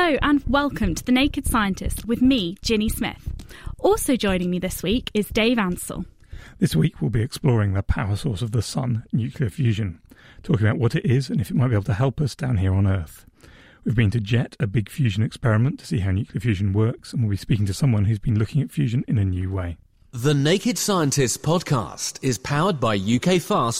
Hello and welcome to The Naked Scientist with me, Ginny Smith. Also joining me this week is Dave Ansell. This week we'll be exploring the power source of the Sun, nuclear fusion, talking about what it is and if it might be able to help us down here on Earth. We've been to JET, a big fusion experiment, to see how nuclear fusion works, and we'll be speaking to someone who's been looking at fusion in a new way. The Naked Scientist podcast is powered by ukfast.co.uk.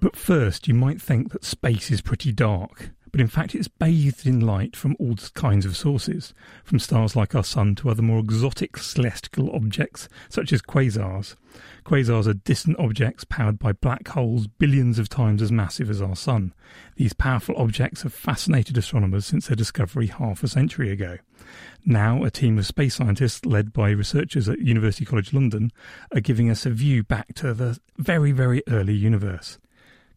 But first, you might think that space is pretty dark, but in fact, it's bathed in light from all kinds of sources, from stars like our Sun to other more exotic celestial objects, such as quasars. Quasars are distant objects powered by black holes billions of times as massive as our Sun. These powerful objects have fascinated astronomers since their discovery half a century ago. Now, a team of space scientists led by researchers at University College London are giving us a view back to the very, very early universe.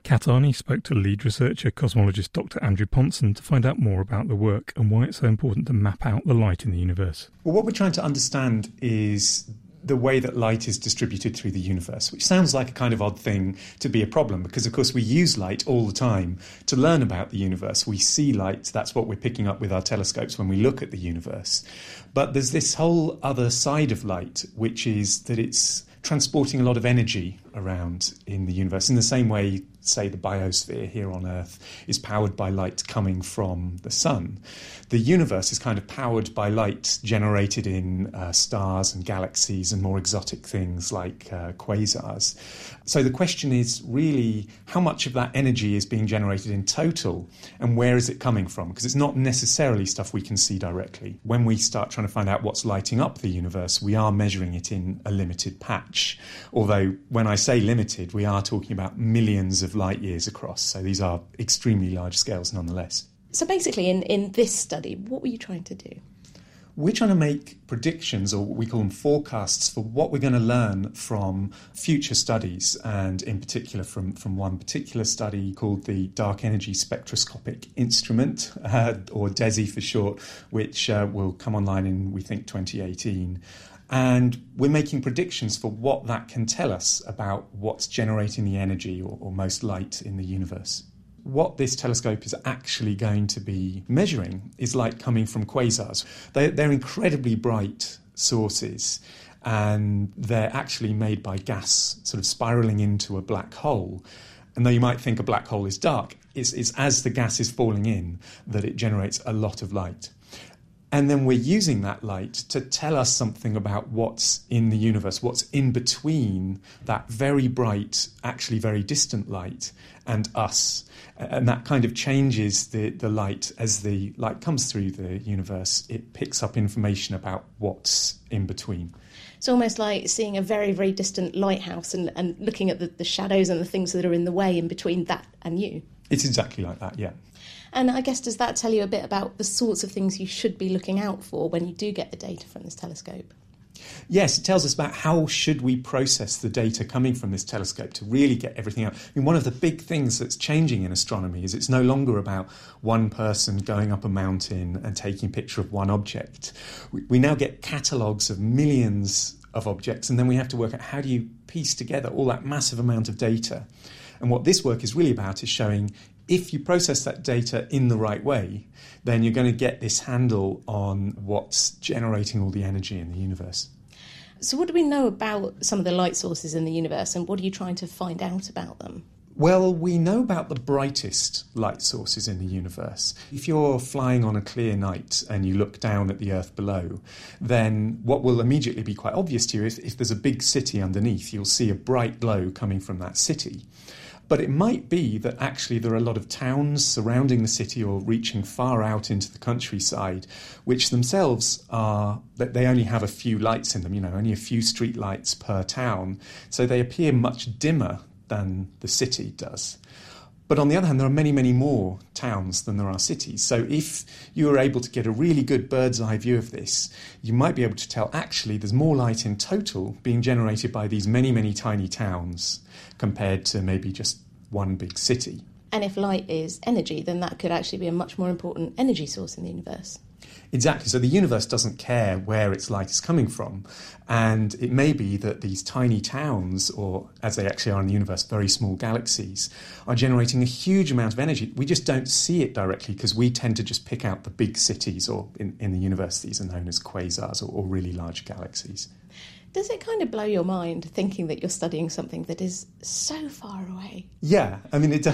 Kat Arney spoke to lead researcher cosmologist Dr. Andrew Pontzen to find out more about the work and why it's so important to map out the light in the universe. Well, what we're trying to understand is the way that light is distributed through the universe, which sounds like a kind of odd thing to be a problem because, of course, we use light all the time to learn about the universe. We see light, that's what we're picking up with our telescopes when we look at the universe. But there's this whole other side of light, which is that it's transporting a lot of energy around in the universe in the same way say the biosphere here on earth is powered by light coming from the sun. The universe is kind of powered by light generated in uh, stars and galaxies and more exotic things like uh, quasars so the question is really how much of that energy is being generated in total and where is it coming from because it's not necessarily stuff we can see directly when we start trying to find out what's lighting up the universe we are measuring it in a limited patch although when i say limited, we are talking about millions of light years across. So these are extremely large scales nonetheless. So basically, in, in this study, what were you trying to do? We're trying to make predictions, or we call them forecasts, for what we're going to learn from future studies, and in particular from, from one particular study called the Dark Energy Spectroscopic Instrument, uh, or DESI for short, which uh, will come online in, we think, 2018. And we're making predictions for what that can tell us about what's generating the energy or, or, most light in the universe. What this telescope is actually going to be measuring is light coming from quasars. They're, they're incredibly bright sources and they're actually made by gas sort of spiraling into a black hole. And though you might think a black hole is dark, it's, it's as the gas is falling in that it generates a lot of light. And then we're using that light to tell us something about what's in the universe, what's in between that very bright, actually very distant light and us. And that kind of changes the, the light as the light comes through the universe. It picks up information about what's in between. It's almost like seeing a very, very distant lighthouse and, and looking at the, the shadows and the things that are in the way in between that and you. It's exactly like that, yeah. And I guess does that tell you a bit about the sorts of things you should be looking out for when you do get the data from this telescope? Yes, it tells us about how should we process the data coming from this telescope to really get everything out. I mean, one of the big things that's changing in astronomy is it's no longer about one person going up a mountain and taking a picture of one object. We, we now get catalogues of millions of objects, and then we have to work out how do you piece together all that massive amount of data. And what this work is really about is showing if you process that data in the right way, then you're going to get this handle on what's generating all the energy in the universe. So, what do we know about some of the light sources in the universe, and what are you trying to find out about them? Well, we know about the brightest light sources in the universe. If you're flying on a clear night and you look down at the Earth below, then what will immediately be quite obvious to you is if there's a big city underneath, you'll see a bright glow coming from that city. But it might be that actually there are a lot of towns surrounding the city or reaching far out into the countryside, which themselves are that they only have a few lights in them, you know, only a few street lights per town. So they appear much dimmer than the city does. But on the other hand, there are many, many more towns than there are cities. So if you were able to get a really good bird's eye view of this, you might be able to tell actually there's more light in total being generated by these many, many tiny towns compared to maybe just one big city. And if light is energy, then that could actually be a much more important energy source in the universe. Exactly. So the universe doesn't care where its light is coming from. And it may be that these tiny towns, or as they actually are in the universe, very small galaxies, are generating a huge amount of energy. We just don't see it directly because we tend to just pick out the big cities, or in, in the universe, these are known as quasars or, or really large galaxies. Does it kind of blow your mind thinking that you're studying something that is so far away? Yeah, I mean, it,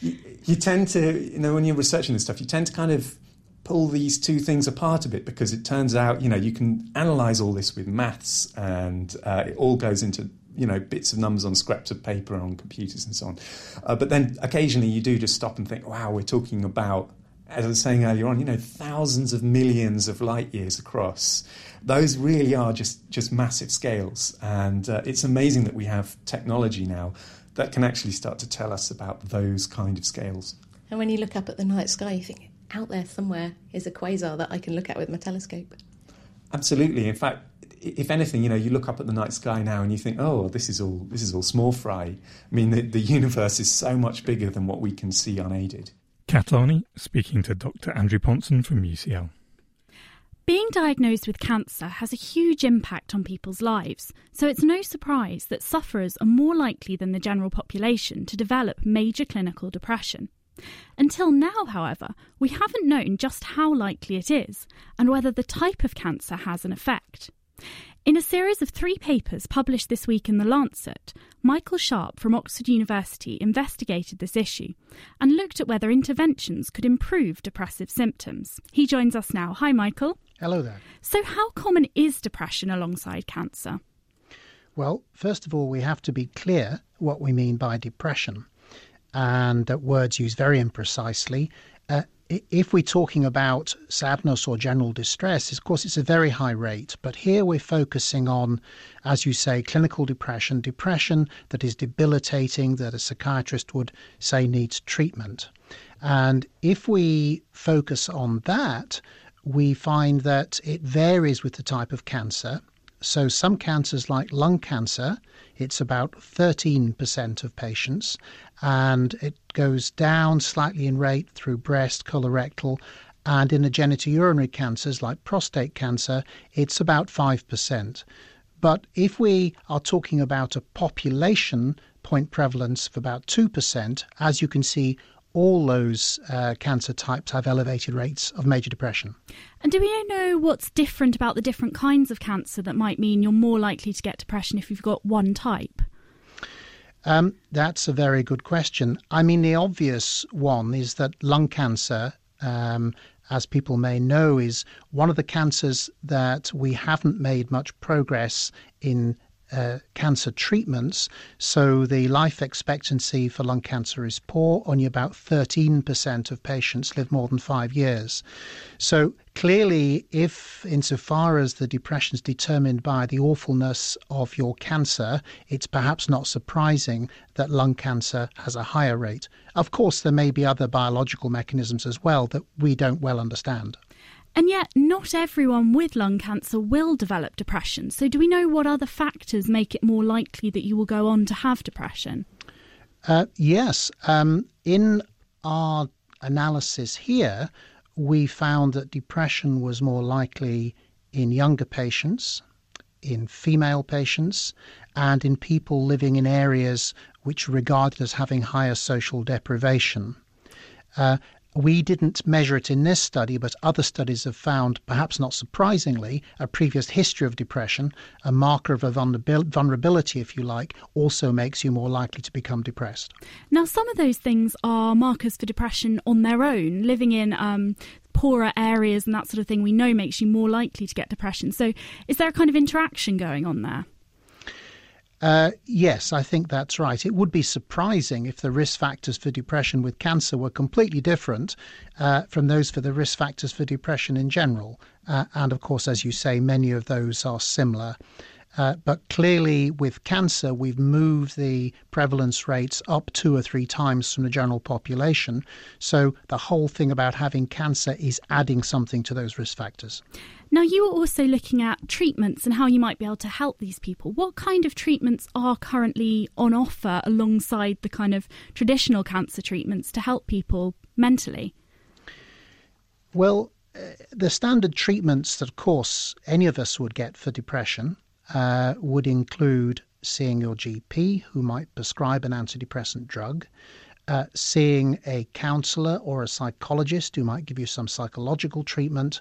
you, you tend to, you know, when you're researching this stuff, you tend to kind of pull these two things apart a bit because it turns out, you know, you can analyze all this with maths and uh, it all goes into you know bits of numbers on scraps of paper on computers and so on. Uh, but then occasionally you do just stop and think, wow, we're talking about, as I was saying earlier on, you know, thousands of millions of light years across. Those really are just just massive scales, and uh, it's amazing that we have technology now that can actually start to tell us about those kind of scales. And when you look up at the night sky, you think, out there somewhere is a quasar that I can look at with my telescope. Absolutely. In fact, if anything, you know, you look up at the night sky now and you think, oh, this is all this is all small fry. I mean, the, the universe is so much bigger than what we can see unaided. Kat Arney speaking to Dr. Andrew Pontzen from UCL. Being diagnosed with cancer has a huge impact on people's lives, so it's no surprise that sufferers are more likely than the general population to develop major clinical depression. Until now, however, we haven't known just how likely it is and whether the type of cancer has an effect. In a series of three papers published this week in The Lancet, Michael Sharpe from Oxford University investigated this issue and looked at whether interventions could improve depressive symptoms. He joins us now. Hi, Michael. Hello there. So, how common is depression alongside cancer? Well, first of all, we have to be clear what we mean by depression and that words used very imprecisely. Uh, if we're talking about sadness or general distress, of course, it's a very high rate. But here we're focusing on, as you say, clinical depression, depression that is debilitating, that a psychiatrist would say needs treatment. And if we focus on that, we find that it varies with the type of cancer. So, some cancers, like lung cancer, it's about 13% of patients, and it goes down slightly in rate through breast, colorectal, and in the genitourinary cancers like prostate cancer, it's about 5%. But if we are talking about a population point prevalence of about 2%, as you can see, all those uh, cancer types have elevated rates of major depression. And do we know what's different about the different kinds of cancer that might mean you're more likely to get depression if you've got one type? Um, that's a very good question. I mean, the obvious one is that lung cancer, um, as people may know, is one of the cancers that we haven't made much progress in uh, cancer treatments. So the life expectancy for lung cancer is poor. Only about 13% of patients live more than five years. So clearly, if insofar as the depression is determined by the awfulness of your cancer, it's perhaps not surprising that lung cancer has a higher rate. Of course, there may be other biological mechanisms as well that we don't well understand. And yet, not everyone with lung cancer will develop depression. So, do we know what other factors make it more likely that you will go on to have depression? Uh, yes. Um, in our analysis here, we found that depression was more likely in younger patients, in female patients and in people living in areas which are regarded as having higher social deprivation. Uh, we didn't measure it in this study, but other studies have found, perhaps not surprisingly, a previous history of depression, a marker of a vulnerability, if you like, also makes you more likely to become depressed. Now, some of those things are markers for depression on their own. Living in um, poorer areas and that sort of thing, we know makes you more likely to get depression. So, is there a kind of interaction going on there? Uh, yes, I think that's right. It would be surprising if the risk factors for depression with cancer were completely different uh, from those for the risk factors for depression in general. Uh, and of course, as you say, many of those are similar. Uh, but clearly, with cancer, we've moved the prevalence rates up two or three times from the general population. So the whole thing about having cancer is adding something to those risk factors. Now, you are also looking at treatments and how you might be able to help these people. What kind of treatments are currently on offer alongside the kind of traditional cancer treatments to help people mentally? Well, uh, the standard treatments that, of course, any of us would get for depression uh, would include seeing your GP, who might prescribe an antidepressant drug, uh, seeing a counselor or a psychologist who might give you some psychological treatment.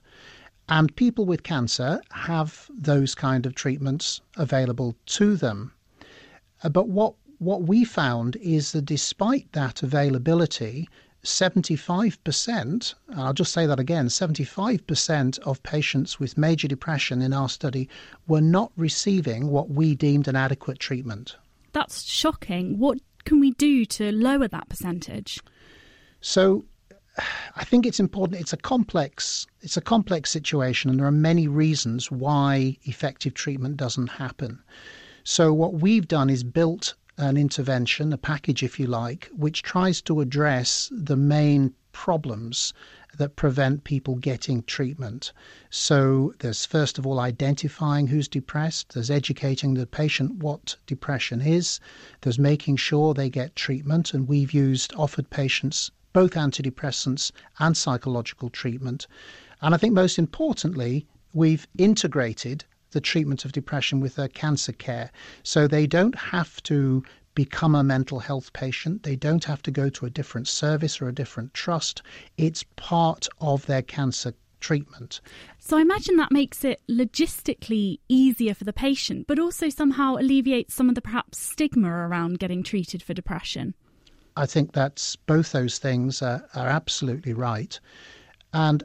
And people with cancer have those kind of treatments available to them. Uh, but what what we found is that despite that availability, 75%, I'll just say that again 75% of patients with major depression in our study were not receiving what we deemed an adequate treatment. That's shocking. What can we do to lower that percentage? So, I think it's important. It's a complex. It's a complex situation, and there are many reasons why effective treatment doesn't happen. So what we've done is built an intervention, a package, if you like, which tries to address the main problems that prevent people getting treatment. So there's first of all identifying who's depressed, there's educating the patient what depression is, there's making sure they get treatment, and we've used offered patients both antidepressants and psychological treatment. And I think most importantly, we've integrated the treatment of depression with their cancer care. So they don't have to become a mental health patient. They don't have to go to a different service or a different trust. It's part of their cancer treatment. So I imagine that makes it logistically easier for the patient, but also somehow alleviates some of the perhaps stigma around getting treated for depression. I think that's both those things are, are absolutely right. And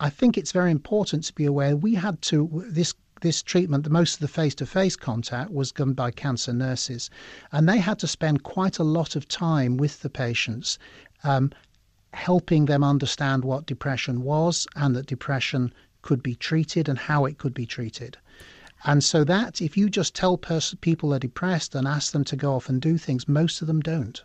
I think it's very important to be aware we had to this this treatment, most of the face to face contact was done by cancer nurses, and they had to spend quite a lot of time with the patients, um, helping them understand what depression was and that depression could be treated and how it could be treated. And so that if you just tell pers- people are depressed and ask them to go off and do things, most of them don't.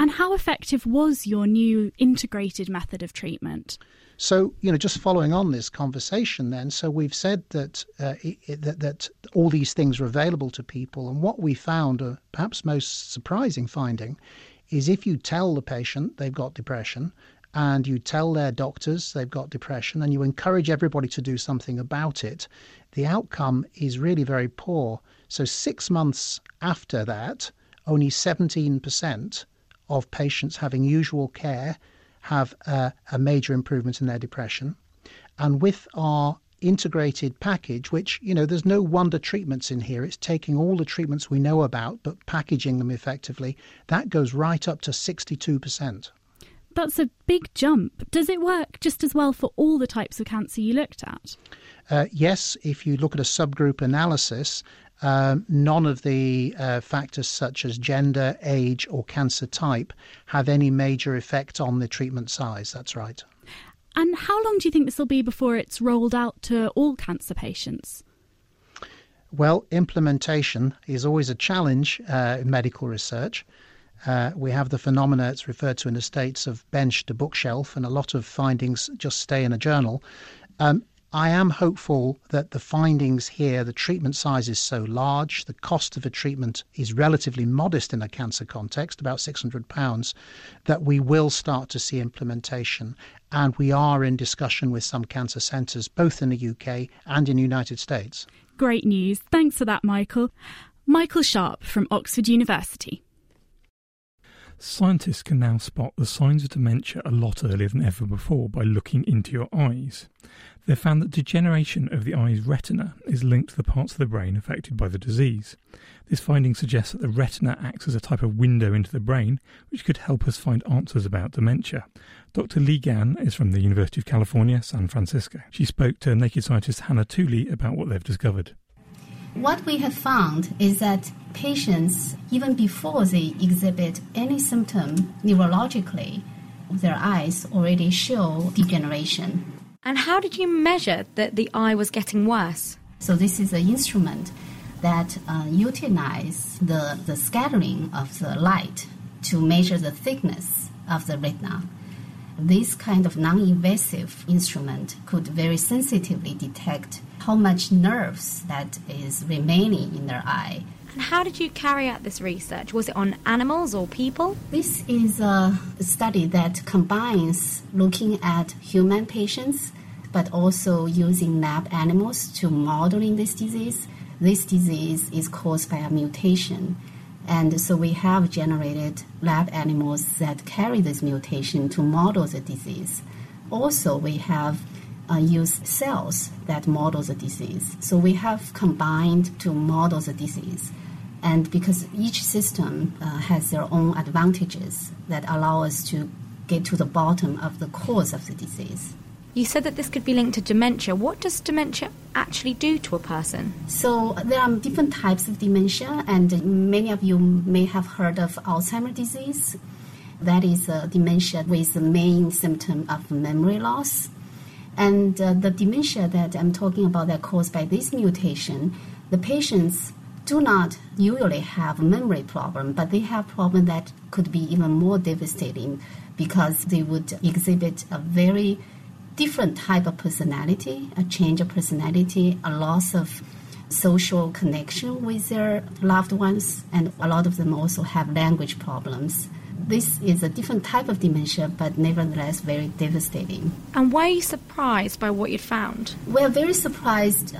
And how effective was your new integrated method of treatment? So, you know, just following on this conversation, then, so we've said that, uh, it, that that all these things are available to people, and what we found, a perhaps most surprising finding, is if you tell the patient they've got depression, and you tell their doctors they've got depression, and you encourage everybody to do something about it, the outcome is really very poor. So, six months after that, only 17% of patients having usual care have a, a major improvement in their depression. And with our integrated package, which, you know, there's no wonder treatments in here. It's taking all the treatments we know about, but packaging them effectively. That goes right up to 62%. That's a big jump. Does it work just as well for all the types of cancer you looked at? Uh, yes, if you look at a subgroup analysis, um, none of the uh, factors such as gender, age, or cancer type have any major effect on the treatment size. That's right. And how long do you think this will be before it's rolled out to all cancer patients? Well, implementation is always a challenge uh, in medical research. Uh, we have the phenomena it's referred to in the States of bench to bookshelf, and a lot of findings just stay in a journal. Um, I am hopeful that the findings here, the treatment size is so large, the cost of a treatment is relatively modest in a cancer context, about £600, that we will start to see implementation. And we are in discussion with some cancer centres, both in the UK and in the United States. great news. Thanks for that, Michael. Michael Sharpe from Oxford University. Scientists can now spot the signs of dementia a lot earlier than ever before by looking into your eyes. They've found that degeneration of the eye's retina is linked to the parts of the brain affected by the disease. This finding suggests that the retina acts as a type of window into the brain, which could help us find answers about dementia. Dr. Li Gan is from the University of California, San Francisco. She spoke to Naked Scientist Hannah Tooley about what they've discovered. What we have found is that patients, even before they exhibit any symptom neurologically, their eyes already show degeneration. And how did you measure that the eye was getting worse? So this is an instrument that uh, utilize the, the scattering of the light to measure the thickness of the retina. This kind of non-invasive instrument could very sensitively detect how much nerves that is remaining in their eye. And how did you carry out this research? Was it on animals or people? This is a study that combines looking at human patients but also using lab animals to modeling this disease. This disease is caused by a mutation. And so we have generated lab animals that carry this mutation to model the disease. Also, we have uh, use cells that model the disease. So we have combined to model the disease. And because each system uh, has their own advantages that allow us to get to the bottom of the cause of the disease. You said that this could be linked to dementia. What does dementia actually do to a person? So there are different types of dementia, and many of you may have heard of Alzheimer's disease. That is a dementia with the main symptom of memory loss. And uh, the dementia that I'm talking about that caused by this mutation, the patients do not usually have memory problem, but they have problem that could be even more devastating because they would exhibit a very different type of personality, a change of personality, a loss of social connection with their loved ones, and a lot of them also have language problems this is a different type of dementia, but nevertheless very devastating. And were you surprised by what you found? We're very surprised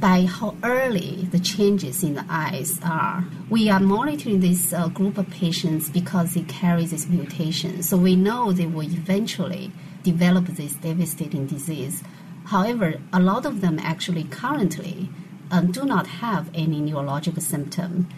by how early the changes in the eyes are. We are monitoring this uh, group of patients because they carry this mutation, so we know they will eventually develop this devastating disease. However, a lot of them actually currently uh, do not have any neurological symptom.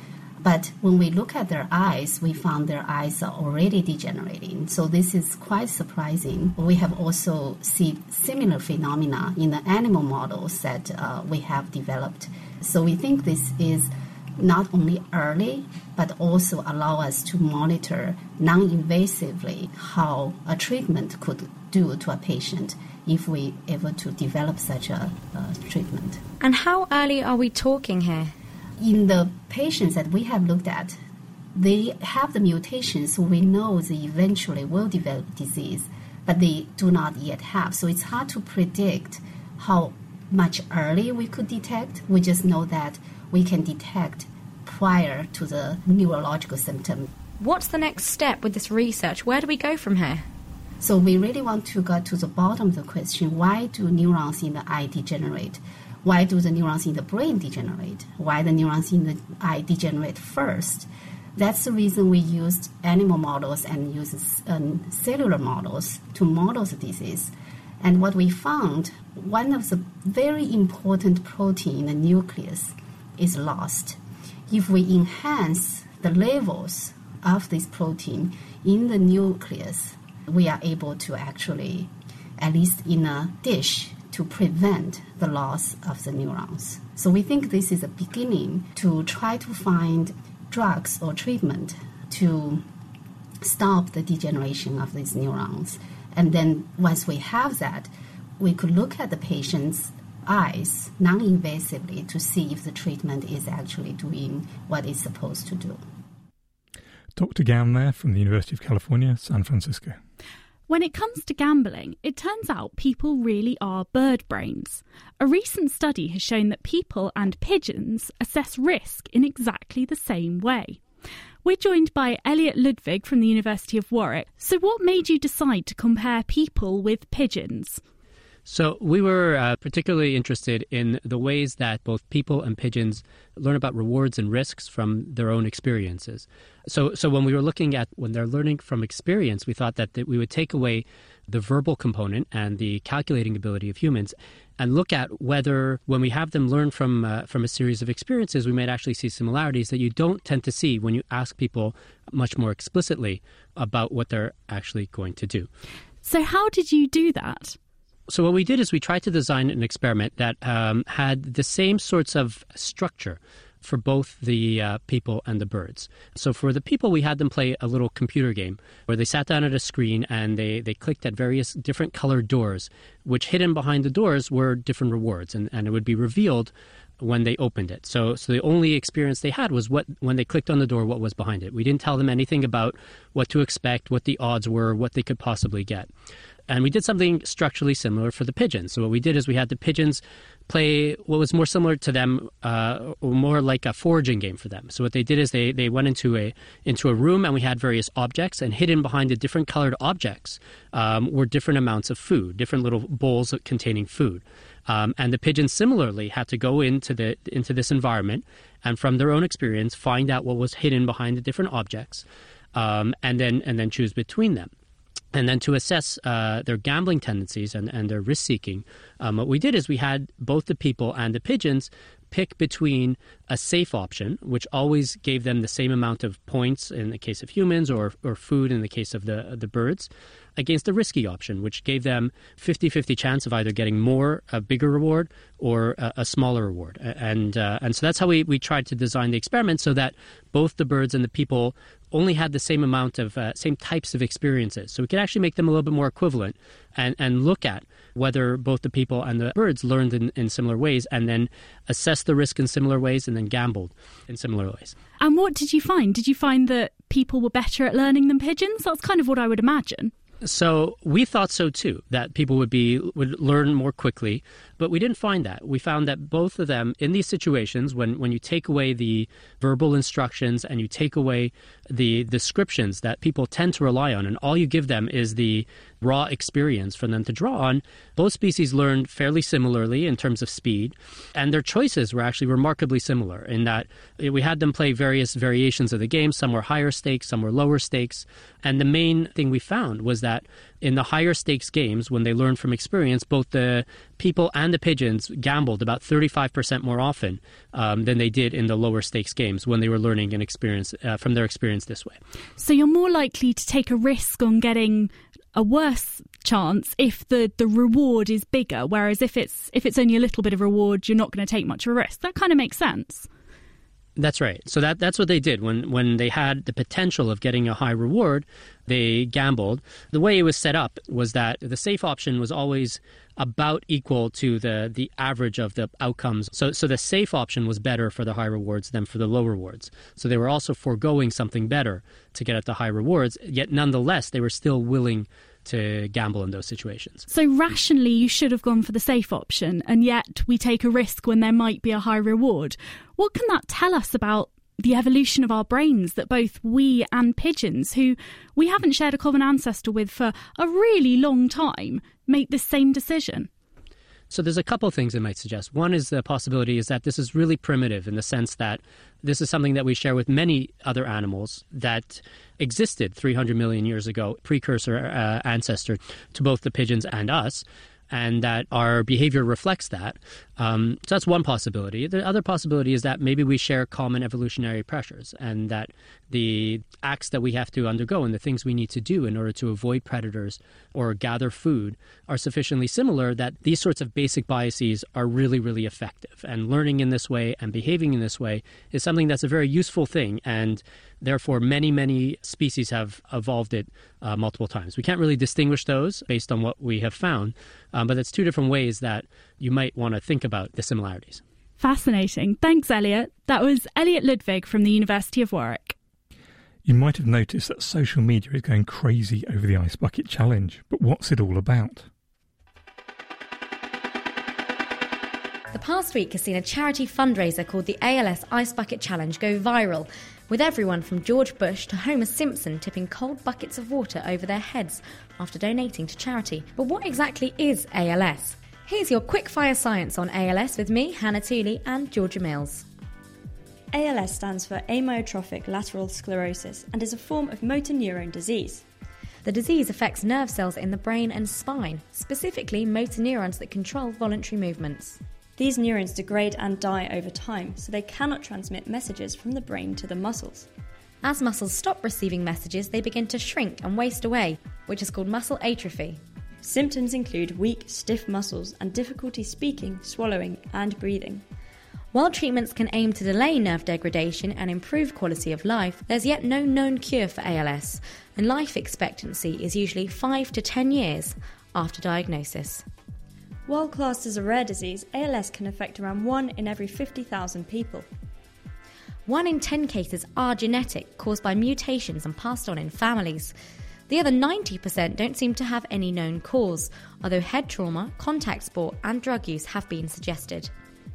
But when we look at their eyes, we found their eyes are already degenerating. So this is quite surprising. We have also seen similar phenomena in the animal models that uh, we have developed. So we think this is not only early, but also allow us to monitor non-invasively how a treatment could do to a patient if we able to develop such a uh, treatment. And how early are we talking here? In the patients that we have looked at, they have the mutations, so we know they eventually will develop disease, but they do not yet have. So it's hard to predict how much early we could detect. We just know that we can detect prior to the neurological symptom. What's the next step with this research? Where do we go from here? So we really want to get to the bottom of the question: Why do neurons in the eye degenerate? Why do the neurons in the brain degenerate? Why the neurons in the eye degenerate first? That's the reason we used animal models and use um, cellular models to model the disease. And what we found, one of the very important protein in the nucleus is lost. If we enhance the levels of this protein in the nucleus, we are able to actually, at least in a dish, to prevent the loss of the neurons. So we think this is a beginning to try to find drugs or treatment to stop the degeneration of these neurons. And then once we have that, we could look at the patient's eyes non invasively to see if the treatment is actually doing what it's supposed to do. Dr. Gan there from the University of California, San Francisco. When it comes to gambling, it turns out people really are bird brains. A recent study has shown that people and pigeons assess risk in exactly the same way. We're joined by Elliot Ludvig from the University of Warwick. So, what made you decide to compare people with pigeons? So we were uh, particularly interested in the ways that both people and pigeons learn about rewards and risks from their own experiences. So, so when we were looking at when they're learning from experience, we thought that, that we would take away the verbal component and the calculating ability of humans and look at whether when we have them learn from uh, from a series of experiences we might actually see similarities that you don't tend to see when you ask people much more explicitly about what they're actually going to do. So how did you do that? So what we did is we tried to design an experiment that um, had the same sorts of structure for both the uh, people and the birds. So for the people, we had them play a little computer game where they sat down at a screen and they, they clicked at various different colored doors, which hidden behind the doors were different rewards, and, and it would be revealed when they opened it. So, so the only experience they had was what when they clicked on the door, what was behind it. We didn't tell them anything about what to expect, what the odds were, what they could possibly get. And we did something structurally similar for the pigeons. So what we did is we had the pigeons play what was more similar to them, uh, or more like a foraging game for them. So what they did is they, they went into a into a room and we had various objects, and hidden behind the different colored objects um, were different amounts of food, different little bowls containing food. Um, and the pigeons similarly had to go into the into this environment and from their own experience find out what was hidden behind the different objects, um, and then and then choose between them. And then to assess uh, their gambling tendencies and, and their risk seeking, um, what we did is we had both the people and the pigeons pick between a safe option, which always gave them the same amount of points in the case of humans or, or food in the case of the, the birds, against a risky option, which gave them 50 50 chance of either getting more, a bigger reward, or a, a smaller reward. And, uh, and so that's how we, we tried to design the experiment so that both the birds and the people only had the same amount of uh, same types of experiences. So we could actually make them a little bit more equivalent and, and look at whether both the people and the birds learned in, in similar ways and then assess the risk in similar ways and then gambled in similar ways. And what did you find? Did you find that people were better at learning than pigeons? That's kind of what I would imagine. So we thought so too that people would be would learn more quickly, but we didn't find that. We found that both of them in these situations when when you take away the verbal instructions and you take away the descriptions that people tend to rely on and all you give them is the raw experience for them to draw on, both species learned fairly similarly in terms of speed, and their choices were actually remarkably similar in that we had them play various variations of the game. Some were higher stakes, some were lower stakes. And the main thing we found was that in the higher stakes games, when they learned from experience, both the people and the pigeons gambled about 35% more often um, than they did in the lower stakes games when they were learning and experience uh, from their experience this way. So you're more likely to take a risk on getting a worse chance if the, the reward is bigger. Whereas if it's if it's only a little bit of reward, you're not going to take much of a risk. That kind of makes sense. That's right. So that that's what they did when when they had the potential of getting a high reward, they gambled. The way it was set up was that the safe option was always about equal to the the average of the outcomes. So so the safe option was better for the high rewards than for the low rewards. So they were also foregoing something better to get at the high rewards. Yet nonetheless, they were still willing to gamble in those situations. So rationally, you should have gone for the safe option, and yet we take a risk when there might be a high reward. What can that tell us about the evolution of our brains that both we and pigeons, who we haven't shared a common ancestor with for a really long time, make the same decision? So there's a couple things it might suggest. One is the possibility is that this is really primitive in the sense that this is something that we share with many other animals that existed 300 million years ago, precursor uh, ancestor to both the pigeons and us and that our behavior reflects that. Um, so that's one possibility. The other possibility is that maybe we share common evolutionary pressures and that the acts that we have to undergo and the things we need to do in order to avoid predators or gather food are sufficiently similar that these sorts of basic biases are really, really effective. And learning in this way and behaving in this way is something that's a very useful thing. And therefore, many, many species have evolved it uh, multiple times. We can't really distinguish those based on what we have found, um, but it's two different ways that you might want to think about the similarities. Fascinating. Thanks, Elliot. That was Elliot Ludvig from the University of Warwick. You might have noticed that social media is going crazy over the Ice Bucket Challenge, but what's it all about? The past week has seen a charity fundraiser called the ALS Ice Bucket Challenge go viral, with everyone from George Bush to Homer Simpson tipping cold buckets of water over their heads after donating to charity. But what exactly is ALS? Here's your quickfire science on ALS with me, Hannah Tooley, and Georgia Mills. ALS stands for amyotrophic lateral sclerosis and is a form of motor neuron disease. The disease affects nerve cells in the brain and spine, specifically motor neurons that control voluntary movements. These neurons degrade and die over time, so they cannot transmit messages from the brain to the muscles. As muscles stop receiving messages, they begin to shrink and waste away, which is called muscle atrophy. Symptoms include weak, stiff muscles and difficulty speaking, swallowing, and breathing. While treatments can aim to delay nerve degradation and improve quality of life, there's yet no known cure for ALS, and life expectancy is usually 5 to 10 years after diagnosis. While classed as a rare disease, ALS can affect around 1 in every 50,000 people. 1 in 10 cases are genetic, caused by mutations and passed on in families. The other 90% don't seem to have any known cause, although head trauma, contact sport, and drug use have been suggested.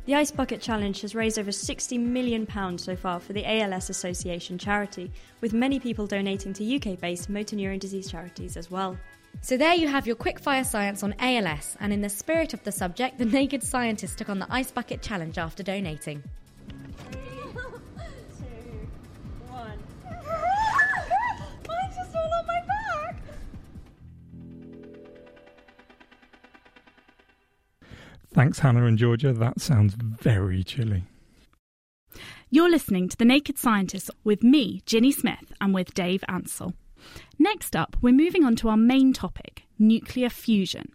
The Ice Bucket Challenge has raised over £60 million so far for the ALS Association charity, with many people donating to UK based motor neuron disease charities as well. So there you have your quickfire science on ALS, and in the spirit of the subject, the Naked Scientist took on the Ice Bucket Challenge after donating. Thanks, Hannah and Georgia. That sounds very chilly. You're listening to The Naked Scientist with me, Ginny Smith, and with Dave Ansell. Next up, we're moving on to our main topic nuclear fusion.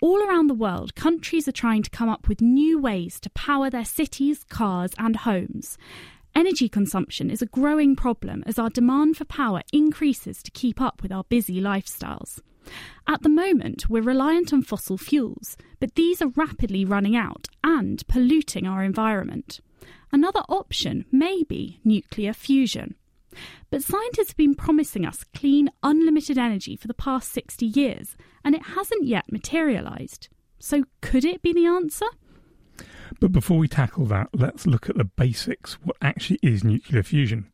All around the world, countries are trying to come up with new ways to power their cities, cars, and homes. Energy consumption is a growing problem as our demand for power increases to keep up with our busy lifestyles. At the moment, we're reliant on fossil fuels, but these are rapidly running out and polluting our environment. Another option may be nuclear fusion. But scientists have been promising us clean, unlimited energy for the past 60 years, and it hasn't yet materialised. So, could it be the answer? But before we tackle that, let's look at the basics. What actually is nuclear fusion?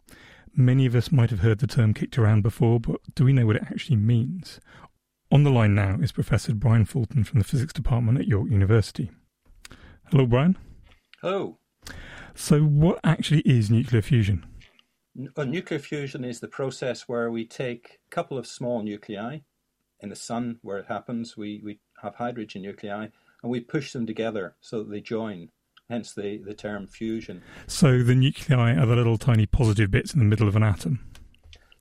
Many of us might have heard the term kicked around before, but do we know what it actually means? On the line now is Professor Brian Fulton from the Physics Department at York University. Hello, Brian. Hello. So, what actually is nuclear fusion? Well, nuclear fusion is the process where we take a couple of small nuclei in the sun, where it happens. We, we have hydrogen nuclei and we push them together so that they join, hence the, the term fusion. So, the nuclei are the little tiny positive bits in the middle of an atom?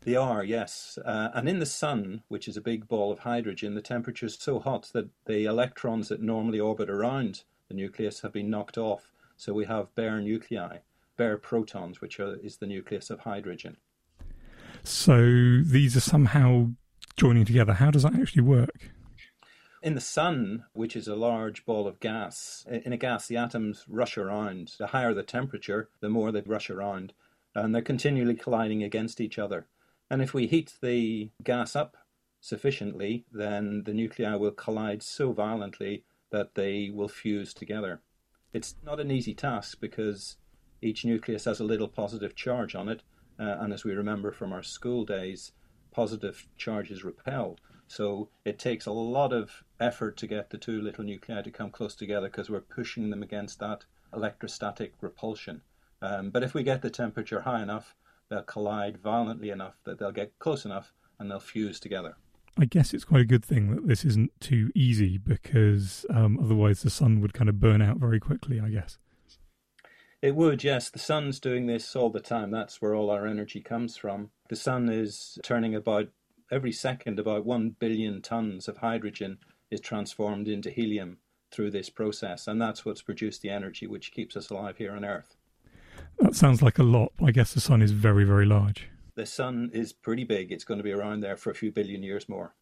They are, yes. Uh, and in the sun, which is a big ball of hydrogen, the temperature is so hot that the electrons that normally orbit around the nucleus have been knocked off. So we have bare nuclei, bare protons, which are, is the nucleus of hydrogen. So these are somehow joining together. How does that actually work? In the sun, which is a large ball of gas, in a gas, the atoms rush around. The higher the temperature, the more they rush around, and they're continually colliding against each other. And if we heat the gas up sufficiently, then the nuclei will collide so violently that they will fuse together. It's not an easy task because each nucleus has a little positive charge on it, uh, and as we remember from our school days, positive charges repel. So it takes a lot of effort to get the two little nuclei to come close together because we're pushing them against that electrostatic repulsion. Um, but if we get the temperature high enough, they'll collide violently enough that they'll get close enough and they'll fuse together. I guess it's quite a good thing that this isn't too easy because um, otherwise the sun would kind of burn out very quickly, I guess. It would, yes. The sun's doing this all the time. That's where all our energy comes from. The sun is turning about every second, about 1 billion tons of hydrogen is transformed into helium through this process. And that's what's produced the energy which keeps us alive here on Earth. That sounds like a lot. I guess the sun is very, very large. The sun is pretty big. It's going to be around there for a few billion years more.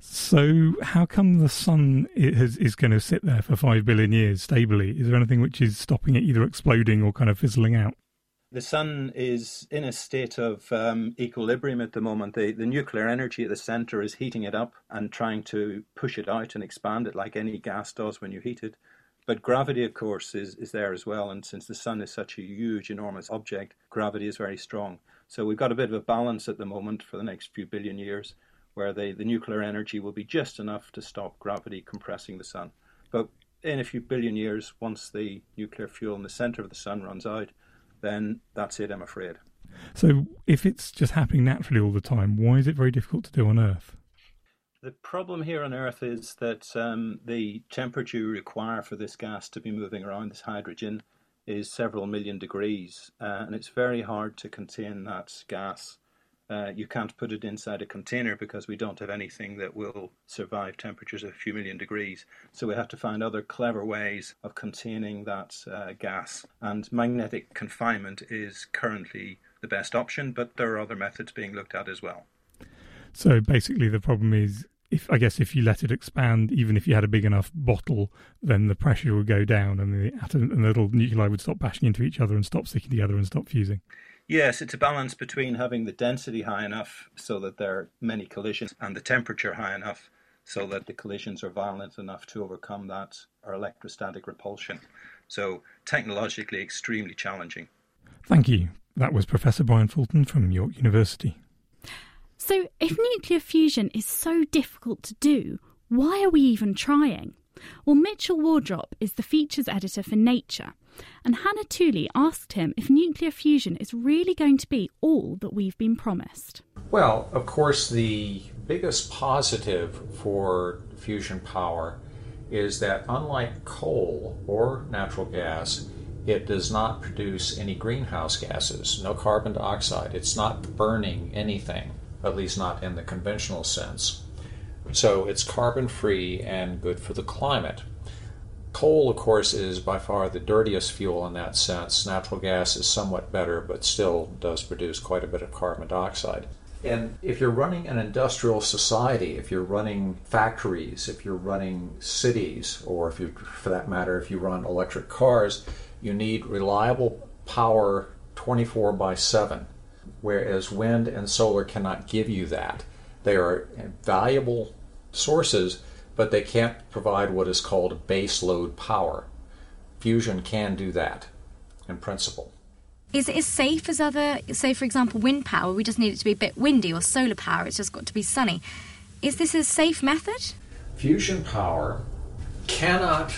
So, how come the sun is, is going to sit there for five billion years stably? Is there anything which is stopping it either exploding or kind of fizzling out? The sun is in a state of um, equilibrium at the moment. The, the nuclear energy at the center is heating it up and trying to push it out and expand it like any gas does when you heat it. But gravity, of course, is, is there as well. And since the sun is such a huge, enormous object, gravity is very strong. So we've got a bit of a balance at the moment for the next few billion years where the, the nuclear energy will be just enough to stop gravity compressing the sun. But in a few billion years, once the nuclear fuel in the center of the sun runs out, then that's it, I'm afraid. So, if it's just happening naturally all the time, why is it very difficult to do on Earth? The problem here on Earth is that um, the temperature you require for this gas to be moving around, this hydrogen, is several million degrees, uh, and it's very hard to contain that gas. Uh, you can't put it inside a container because we don't have anything that will survive temperatures of a few million degrees. So we have to find other clever ways of containing that uh, gas. And magnetic confinement is currently the best option, but there are other methods being looked at as well. So basically, the problem is if I guess if you let it expand, even if you had a big enough bottle, then the pressure would go down, and the atom and the little nuclei would stop bashing into each other and stop sticking together and stop fusing. Yes, it's a balance between having the density high enough so that there are many collisions and the temperature high enough so that the collisions are violent enough to overcome that or electrostatic repulsion. So technologically extremely challenging. Thank you. That was Professor Brian Fulton from York University. So, if nuclear fusion is so difficult to do, why are we even trying? Well, Mitchell Waldrop is the features editor for Nature, and Hannah Tooley asked him if nuclear fusion is really going to be all that we've been promised. Well, of course, the biggest positive for fusion power is that unlike coal or natural gas, it does not produce any greenhouse gases, no carbon dioxide. It's not burning anything, at least not in the conventional sense. So it's carbon free and good for the climate. Coal, of course, is by far the dirtiest fuel in that sense. Natural gas is somewhat better, but still does produce quite a bit of carbon dioxide. And if you're running an industrial society, if you're running factories, if you're running cities, or if you, for that matter, if you run electric cars, you need reliable power 24 by 7, whereas wind and solar cannot give you that. They are valuable sources, but they can't provide what is called base load power. Fusion can do that in principle. Is it as safe as other, say, for example, wind power? We just need it to be a bit windy, or solar power, it's just got to be sunny. Is this a safe method? Fusion power cannot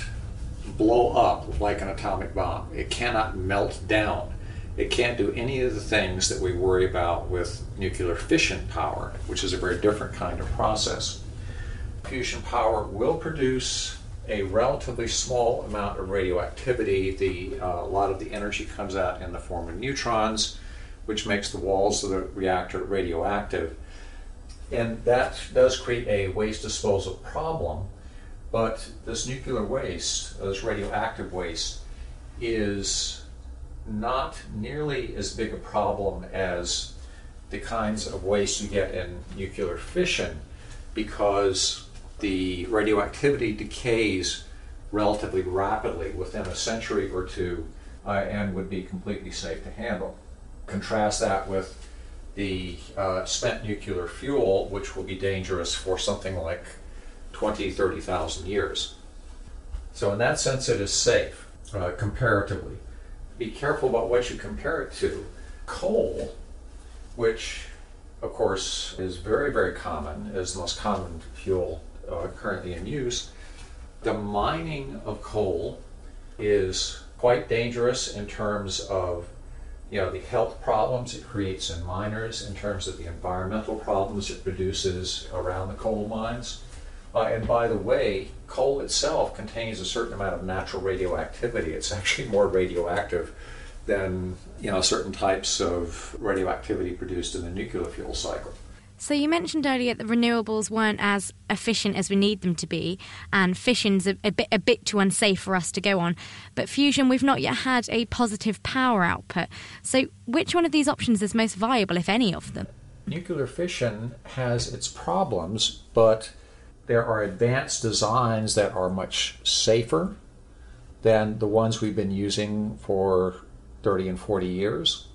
blow up like an atomic bomb, it cannot melt down. It can't do any of the things that we worry about with nuclear fission power, which is a very different kind of process. Fusion power will produce a relatively small amount of radioactivity. The, uh, a lot of the energy comes out in the form of neutrons, which makes the walls of the reactor radioactive. And that does create a waste disposal problem. But this nuclear waste, this radioactive waste, is not nearly as big a problem as the kinds of waste you get in nuclear fission because the radioactivity decays relatively rapidly within a century or two uh, and would be completely safe to handle. Contrast that with the uh, spent nuclear fuel, which will be dangerous for something like 20, 30,000 years. So, in that sense, it is safe uh, comparatively be careful about what you compare it to. Coal, which of course is very, very common, is the most common fuel uh, currently in use. The mining of coal is quite dangerous in terms of you know the health problems it creates in miners, in terms of the environmental problems it produces around the coal mines. Uh, and by the way, coal itself contains a certain amount of natural radioactivity. It's actually more radioactive than you know certain types of radioactivity produced in the nuclear fuel cycle. So you mentioned earlier that renewables weren't as efficient as we need them to be, and fission's a, a, bit a bit too unsafe for us to go on. But fusion, we've not yet had a positive power output. So which one of these options is most viable, if any of them? Nuclear fission has its problems, but there are advanced designs that are much safer than the ones we've been using for 30 and 40 years.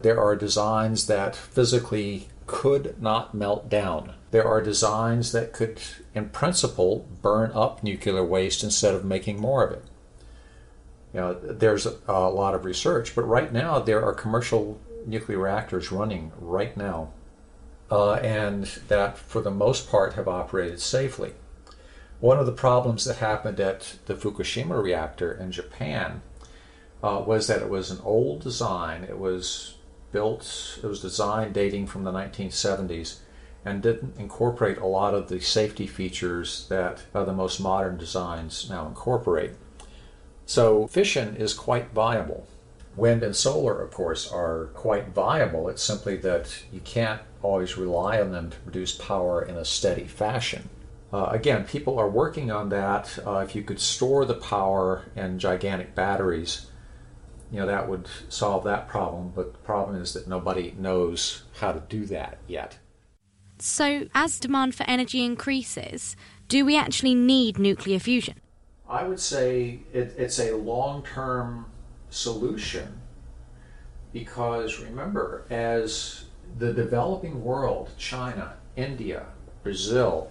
There are designs that physically could not melt down. There are designs that could, in principle, burn up nuclear waste instead of making more of it. You know, there's a, a lot of research, but right now there are commercial nuclear reactors running right now, uh, and that for the most part have operated safely. One of the problems that happened at the Fukushima reactor in Japan uh, was that it was an old design. It was built, it was designed dating from the 1970s and didn't incorporate a lot of the safety features that uh, the most modern designs now incorporate. So fission is quite viable. Wind and solar, of course, are quite viable. It's simply that you can't always rely on them to produce power in a steady fashion. Uh, again, people are working on that. Uh, if you could store the power in gigantic batteries, you know that would solve that problem. But the problem is that nobody knows how to do that yet. So, as demand for energy increases, do we actually need nuclear fusion? I would say it, it's a long-term solution. Because remember, as the developing world, China, India, Brazil,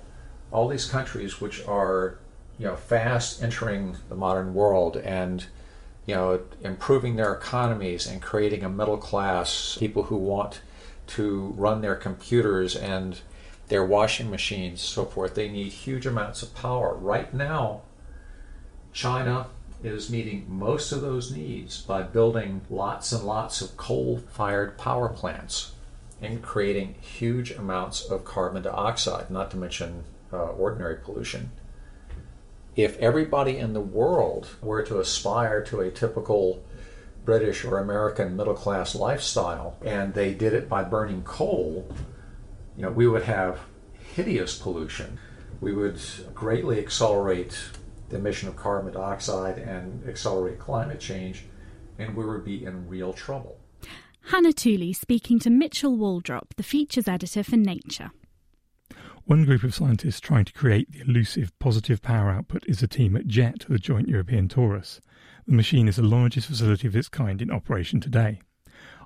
all these countries which are you know fast entering the modern world and you know improving their economies and creating a middle class people who want to run their computers and their washing machines so forth they need huge amounts of power. Right now china is meeting most of those needs by building lots and lots of coal fired power plants and creating huge amounts of carbon dioxide not to mention uh, ordinary pollution. If everybody in the world were to aspire to a typical British or American middle class lifestyle and they did it by burning coal, you know, we would have hideous pollution. We would greatly accelerate the emission of carbon dioxide and accelerate climate change, and we would be in real trouble. Hannah Tooley speaking to Mitchell Waldrop, the features editor for Nature. One group of scientists trying to create the elusive positive power output is a team at JET, the Joint European Torus. The machine is the largest facility of its kind in operation today.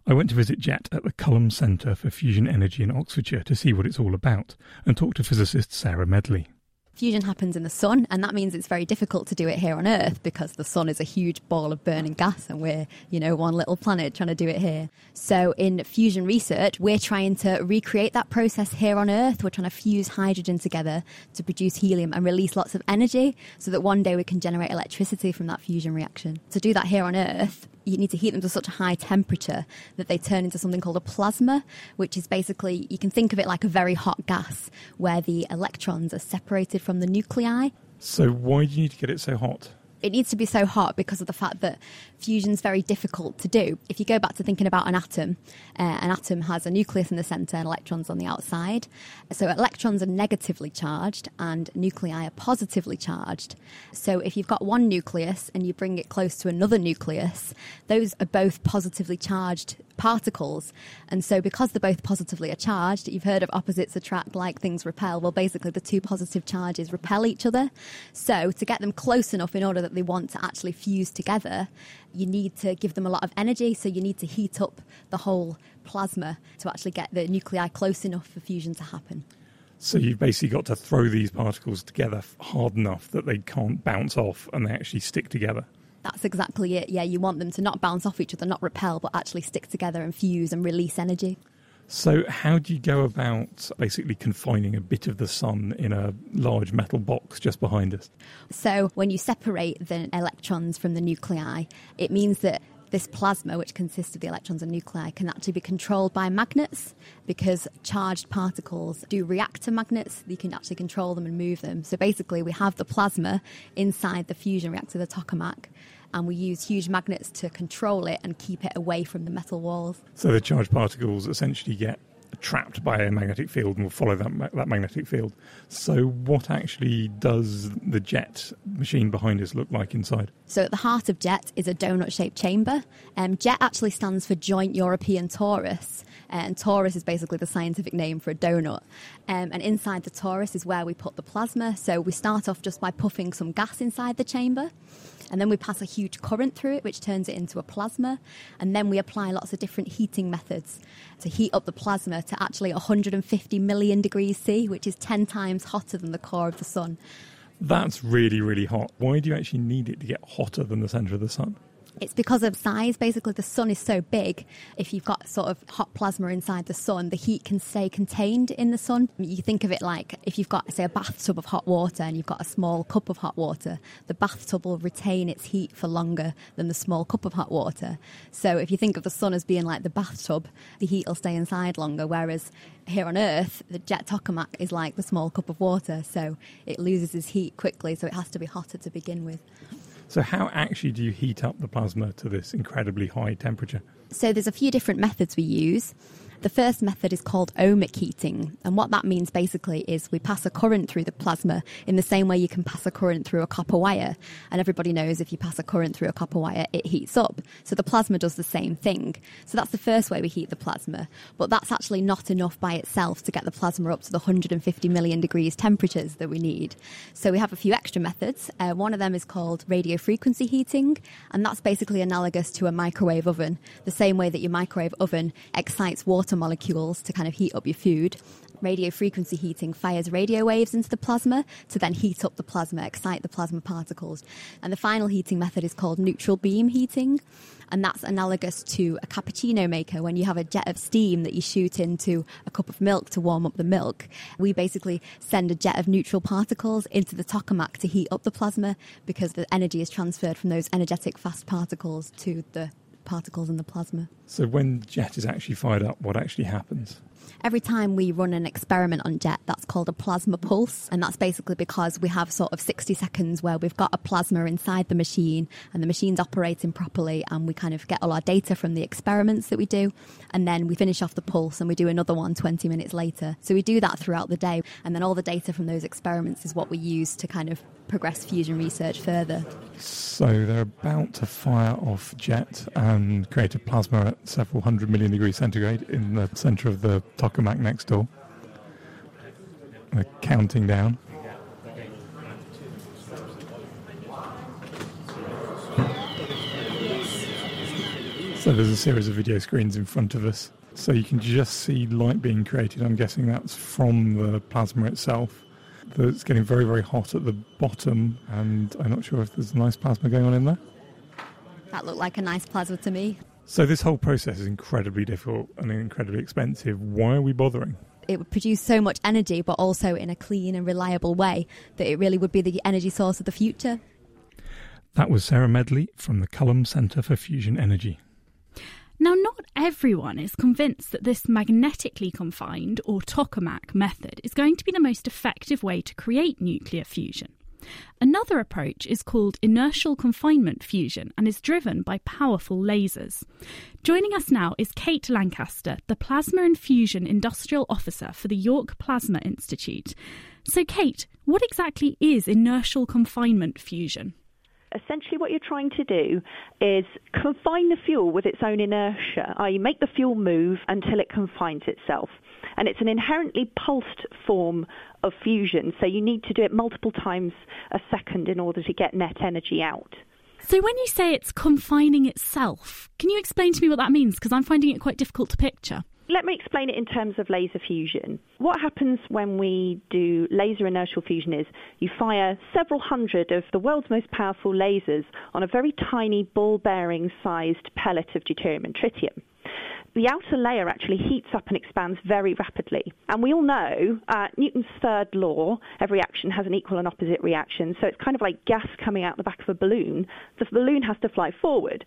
I went to visit JET at the Culham Centre for Fusion Energy in Oxfordshire to see what it's all about and talk to physicist Sarah Medley. Fusion happens in the sun, and that means it's very difficult to do it here on Earth because the sun is a huge ball of burning gas, and we're, you know, one little planet trying to do it here. So, in fusion research, we're trying to recreate that process here on Earth. We're trying to fuse hydrogen together to produce helium and release lots of energy so that one day we can generate electricity from that fusion reaction. To do that here on Earth, you need to heat them to such a high temperature that they turn into something called a plasma, which is basically, you can think of it like a very hot gas where the electrons are separated from the nuclei. So, why do you need to get it so hot? It needs to be so hot because of the fact that fusion's very difficult to do. If you go back to thinking about an atom, uh, an atom has a nucleus in the centre and electrons on the outside. So electrons are negatively charged and nuclei are positively charged. So if you've got one nucleus and you bring it close to another nucleus, those are both positively charged particles. And so, because they're both positively charged, you've heard of opposites attract like things repel. Well, basically, the two positive charges repel each other. So, to get them close enough in order that they want to actually fuse together, you need to give them a lot of energy. So, you need to heat up the whole plasma to actually get the nuclei close enough for fusion to happen. So you've basically got to throw these particles together hard enough that they can't bounce off and they actually stick together. That's exactly it. Yeah, you want them to not bounce off each other, not repel, but actually stick together and fuse and release energy. So, how do you go about basically confining a bit of the sun in a large metal box just behind us? So, when you separate the electrons from the nuclei, it means that this plasma, which consists of the electrons and nuclei, can actually be controlled by magnets because charged particles do react to magnets. You can actually control them and move them. So basically, we have the plasma inside the fusion reactor, the tokamak, and we use huge magnets to control it and keep it away from the metal walls. So the charged particles essentially get trapped by a magnetic field and will follow that, that magnetic field. So, what actually does the JET machine behind us look like inside? So, at the heart of JET is a donut shaped chamber. Um, JET actually stands for Joint European Torus. And torus is basically the scientific name for a donut. Um, and inside the torus is where we put the plasma. So we start off just by puffing some gas inside the chamber. And then we pass a huge current through it, which turns it into a plasma. And then we apply lots of different heating methods to heat up the plasma to actually 150 million degrees C, which is 10 times hotter than the core of the sun. That's really, really hot. Why do you actually need it to get hotter than the centre of the sun? It's because of size. Basically, the sun is so big. If you've got sort of hot plasma inside the sun, the heat can stay contained in the sun. You think of it like if you've got, say, a bathtub of hot water and you've got a small cup of hot water, the bathtub will retain its heat for longer than the small cup of hot water. So if you think of the sun as being like the bathtub, the heat will stay inside longer. Whereas here on Earth, the JET tokamak is like the small cup of water, so it loses its heat quickly, so it has to be hotter to begin with. So, how actually do you heat up the plasma to this incredibly high temperature? So, there's a few different methods we use. The first method is called ohmic heating, and what that means basically is we pass a current through the plasma in the same way you can pass a current through a copper wire. And everybody knows if you pass a current through a copper wire, it heats up. So the plasma does the same thing. So that's the first way we heat the plasma, but that's actually not enough by itself to get the plasma up to the 150 million degrees temperatures that we need. So we have a few extra methods. Uh, one of them is called radio frequency heating, and that's basically analogous to a microwave oven, the same way that your microwave oven excites water water molecules to kind of heat up your food. Radio frequency heating fires radio waves into the plasma to then heat up the plasma, excite the plasma particles. And the final heating method is called neutral beam heating. And that's analogous to a cappuccino maker when you have a jet of steam that you shoot into a cup of milk to warm up the milk. We basically send a jet of neutral particles into the tokamak to heat up the plasma because the energy is transferred from those energetic fast particles to the particles in the plasma. So when JET is actually fired up, what actually happens? Every time we run an experiment on JET, that's called a plasma pulse. And that's basically because we have sort of 60 seconds where we've got a plasma inside the machine and the machine's operating properly. And we kind of get all our data from the experiments that we do. And then we finish off the pulse and we do another one 20 minutes later. So we do that throughout the day. And then all the data from those experiments is what we use to kind of progress fusion research further. So they're about to fire off JET and create a plasma at several hundred million degrees centigrade in the centre of the tokamak next door. They're counting down. So there's a series of video screens in front of us. So you can just see light being created. I'm guessing that's from the plasma itself. It's getting very, very hot at the bottom, and I'm not sure if there's nice plasma going on in there. That looked like a nice plasma to me. So this whole process is incredibly difficult and incredibly expensive. Why are we bothering? It would produce so much energy, but also in a clean and reliable way that it really would be the energy source of the future. That was Sarah Medley from the Culham Centre for Fusion Energy. Now, not everyone is convinced that this magnetically confined, or tokamak, method is going to be the most effective way to create nuclear fusion. Another approach is called inertial confinement fusion and is driven by powerful lasers. Joining us now is Kate Lancaster, the Plasma and Fusion Industrial Officer for the York Plasma Institute. So, Kate, what exactly is inertial confinement fusion? essentially what you're trying to do is confine the fuel with its own inertia, i.e., make the fuel move until it confines itself. And it's an inherently pulsed form of fusion, so you need to do it multiple times a second in order to get net energy out. So, when you say it's confining itself, can you explain to me what that means? Because I'm finding it quite difficult to picture. Let me explain it in terms of laser fusion. What happens when we do laser inertial fusion is you fire several hundred of the world's most powerful lasers on a very tiny ball bearing sized pellet of deuterium and tritium the outer layer actually heats up and expands very rapidly. And we all know uh, Newton's third law every action has an equal and opposite reaction. So it's kind of like gas coming out the back of a balloon. The balloon has to fly forward.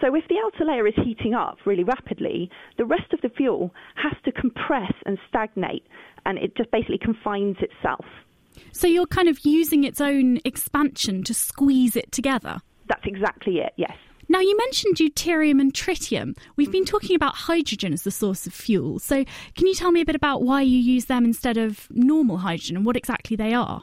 So if the outer layer is heating up really rapidly, the rest of the fuel has to compress and stagnate, and it just basically confines itself. So you're kind of using its own expansion to squeeze it together? That's exactly it, yes. Now, you mentioned deuterium and tritium. We've been talking about hydrogen as the source of fuel. So, can you tell me a bit about why you use them instead of normal hydrogen and what exactly they are?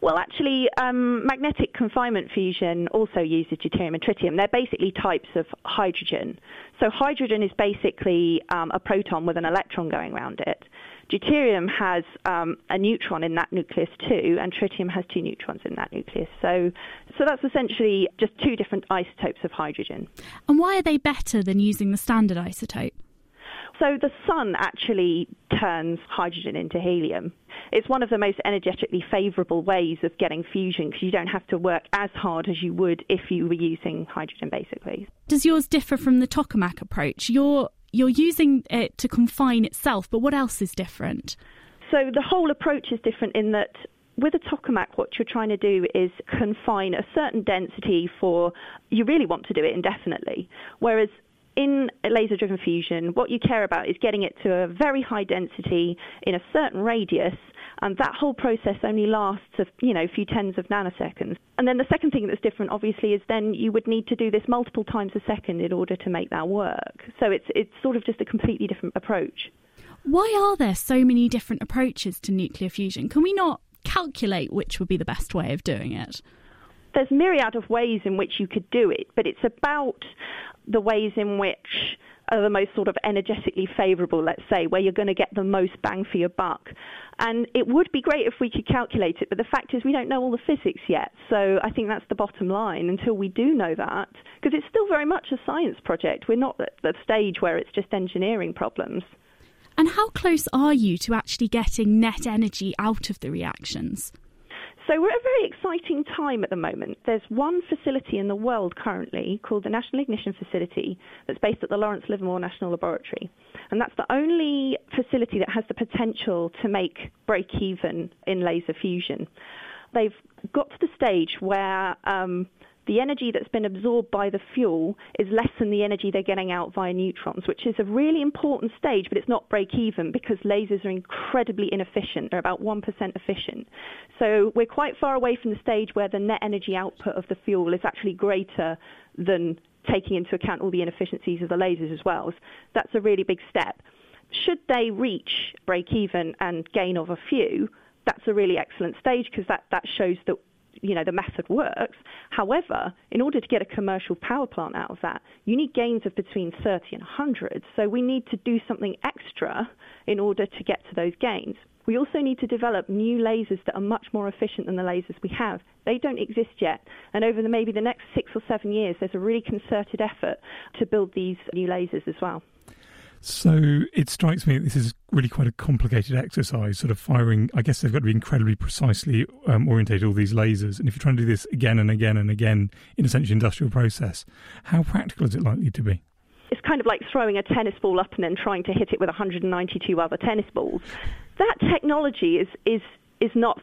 Well, actually, um, magnetic confinement fusion also uses deuterium and tritium. They're basically types of hydrogen. So, hydrogen is basically um, a proton with an electron going around it. Deuterium has um, a neutron in that nucleus too, and tritium has two neutrons in that nucleus. So, so that's essentially just two different isotopes of hydrogen. And why are they better than using the standard isotope? So the sun actually turns hydrogen into helium. It's one of the most energetically favourable ways of getting fusion because you don't have to work as hard as you would if you were using hydrogen, basically. Does yours differ from the tokamak approach? You're you're using it to confine itself, but what else is different? So the whole approach is different in that with a tokamak, what you're trying to do is confine a certain density for, you really want to do it indefinitely. Whereas in laser driven fusion, what you care about is getting it to a very high density in a certain radius, and that whole process only lasts a you know, few tens of nanoseconds. And then the second thing that's different, obviously, is then you would need to do this multiple times a second in order to make that work. So it's, it's sort of just a completely different approach. Why are there so many different approaches to nuclear fusion? Can we not calculate which would be the best way of doing it? There's myriad of ways in which you could do it, but it's about the ways in which are the most sort of energetically favourable, let's say, where you're going to get the most bang for your buck. And it would be great if we could calculate it, but the fact is we don't know all the physics yet. So I think that's the bottom line until we do know that, because it's still very much a science project. We're not at the stage where it's just engineering problems. And how close are you to actually getting net energy out of the reactions? So we're at a very exciting time at the moment. There's one facility in the world currently called the National Ignition Facility that's based at the Lawrence Livermore National Laboratory. And that's the only facility that has the potential to make break even in laser fusion. They've got to the stage where um, the energy that's been absorbed by the fuel is less than the energy they're getting out via neutrons, which is a really important stage, but it's not break even because lasers are incredibly inefficient. They're about 1% efficient. So we're quite far away from the stage where the net energy output of the fuel is actually greater than taking into account all the inefficiencies of the lasers as well. That's a really big step. Should they reach break even and gain of a few, that's a really excellent stage because that, that shows that you know the method works. However, in order to get a commercial power plant out of that, you need gains of between 30 and 100. So we need to do something extra in order to get to those gains. We also need to develop new lasers that are much more efficient than the lasers we have. They don't exist yet. And over the, maybe the next six or seven years, there's a really concerted effort to build these new lasers as well. So it strikes me that this is really quite a complicated exercise, sort of firing. I guess they've got to be incredibly precisely um, orientated, all these lasers. And if you're trying to do this again and again and again in essentially industrial process, how practical is it likely to be? It's kind of like throwing a tennis ball up and then trying to hit it with 192 other tennis balls. That technology is, is, is not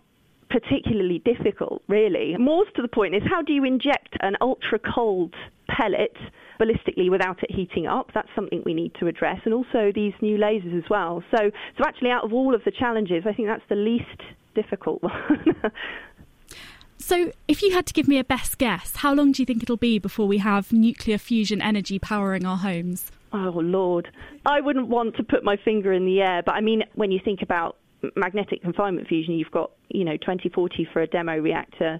particularly difficult, really. More to the point is how do you inject an ultra cold pellet ballistically without it heating up? That's something we need to address, and also these new lasers as well. So, so actually, out of all of the challenges, I think that's the least difficult one. So, if you had to give me a best guess, how long do you think it'll be before we have nuclear fusion energy powering our homes? Oh, Lord. I wouldn't want to put my finger in the air, but I mean, when you think about magnetic confinement fusion, you've got, you know, 2040 for a demo reactor.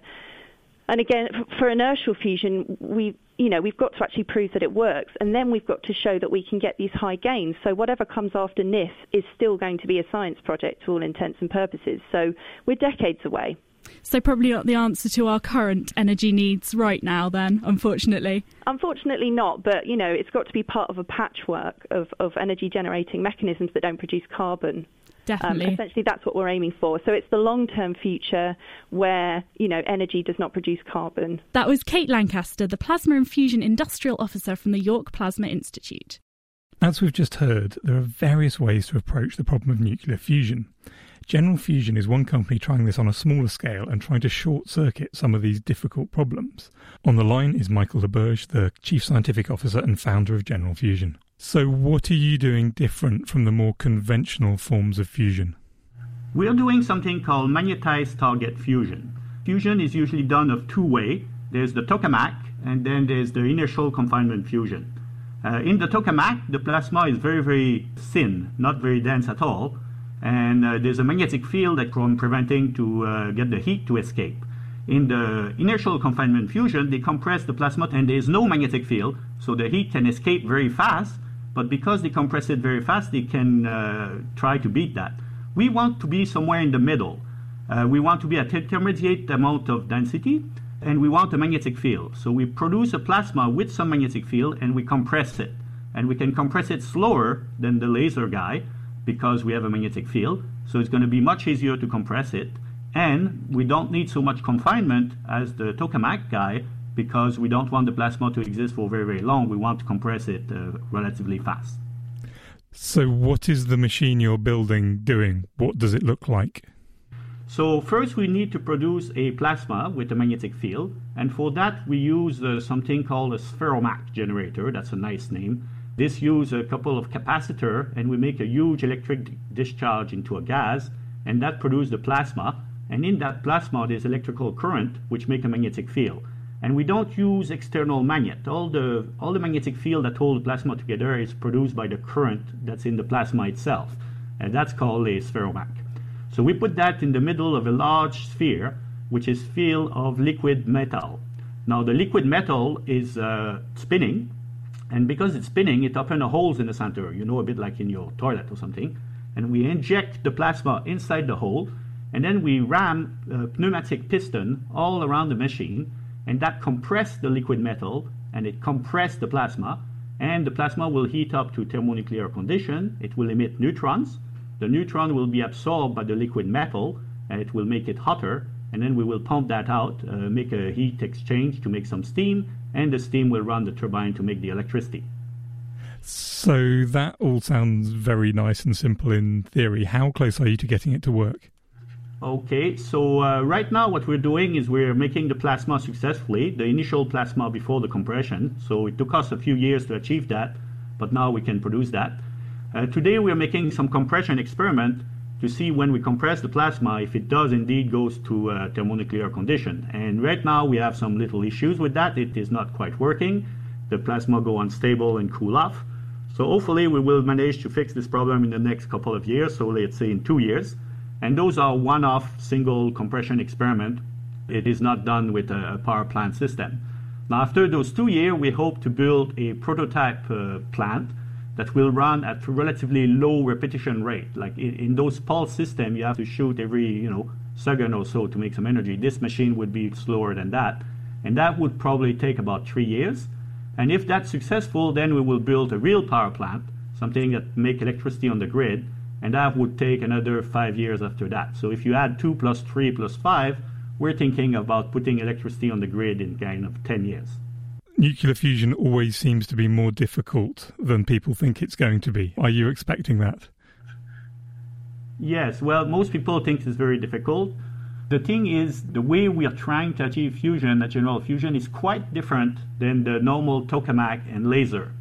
And again, for inertial fusion, we, you know, we've got to actually prove that it works, and then we've got to show that we can get these high gains. So whatever comes after NIF is still going to be a science project to all intents and purposes. So we're decades away. So probably not the answer to our current energy needs right now, then, unfortunately. Unfortunately not, but you know, it's got to be part of a patchwork of, of energy generating mechanisms that don't produce carbon. Definitely. Um, essentially, that's what we're aiming for. So it's the long-term future where you know energy does not produce carbon. That was Kate Lancaster, the Plasma and Fusion Industrial Officer from the York Plasma Institute. As we've just heard, there are various ways to approach the problem of nuclear fusion. General Fusion is one company trying this on a smaller scale and trying to short circuit some of these difficult problems. On the line is Michael Laberge, the Chief Scientific Officer and founder of General Fusion. So, what are you doing different from the more conventional forms of fusion? We're doing something called magnetized target fusion. Fusion is usually done of two way. There's the tokamak, and then there's the inertial confinement fusion. Uh, in the tokamak, the plasma is very, very thin, not very dense at all, and uh, there's a magnetic field that from preventing to uh, get the heat to escape. In the inertial confinement fusion, they compress the plasma, and there's no magnetic field, so the heat can escape very fast but because they compress it very fast, they can uh, try to beat that. We want to be somewhere in the middle. Uh, we want to be at intermediate amount of density, and we want a magnetic field. So we produce a plasma with some magnetic field, and we compress it. and we can compress it slower than the laser guy because we have a magnetic field. So it's going to be much easier to compress it. And we don't need so much confinement as the tokamak guy because we don't want the plasma to exist for very, very long. We want to compress it uh, relatively fast. So, what is the machine you're building doing? What does it look like? So, first we need to produce a plasma with a magnetic field, and for that we use uh, something called a spheromak generator. That's a nice name. This uses a couple of capacitor, and we make a huge electric discharge into a gas, and that produces the plasma. And in that plasma, there's electrical current, which make a magnetic field. And we don't use external magnet. All the, all the magnetic field that hold the plasma together is produced by the current that's in the plasma itself. And that's called a spheromak. So we put that in the middle of a large sphere, which is filled of liquid metal. Now the liquid metal is uh, spinning, and because it's spinning, it opens holes in the center, you know, a bit like in your toilet or something. And we inject the plasma inside the hole, and then we ram a pneumatic piston all around the machine, and that compress the liquid metal and it compress the plasma and the plasma will heat up to thermonuclear condition. It will emit neutrons. The neutron will be absorbed by the liquid metal and it will make it hotter and then we will pump that out uh, make a heat exchange to make some steam and the steam will run the turbine to make the electricity. So that all sounds very nice and simple in theory. How close are you to getting it to work Okay, so uh, right now what we're doing is we're making the plasma successfully, the initial plasma before the compression. So it took us a few years to achieve that, but now we can produce that. Uh, today we're making some compression experiment to see when we compress the plasma if it does indeed goes to a thermonuclear condition. And right now we have some little issues with that. It is not quite working. The plasma go unstable and cool off. So hopefully we will manage to fix this problem in the next couple of years. So let's say in two years. And those are one-off single compression experiment. It is not done with a, power plant system. Now, after those two years, we hope to build a prototype uh, plant that will run at relatively low repetition rate. Like in, in those pulse system, you have to shoot every you know second or so to make some energy. This machine would be slower than that, and that would probably take about three years. And if that's successful, then we will build a real power plant, something that make electricity on the grid, and that would take another five years after that. So if you add two plus three plus five, we're thinking about putting electricity on the grid in kind of 10 years. Nuclear fusion always seems to be more difficult than people think it's going to be. Are you expecting that? Yes, well, most people think it's very difficult. The thing is, the way we are trying to achieve fusion at General Fusion is quite different than the normal tokamak and laser.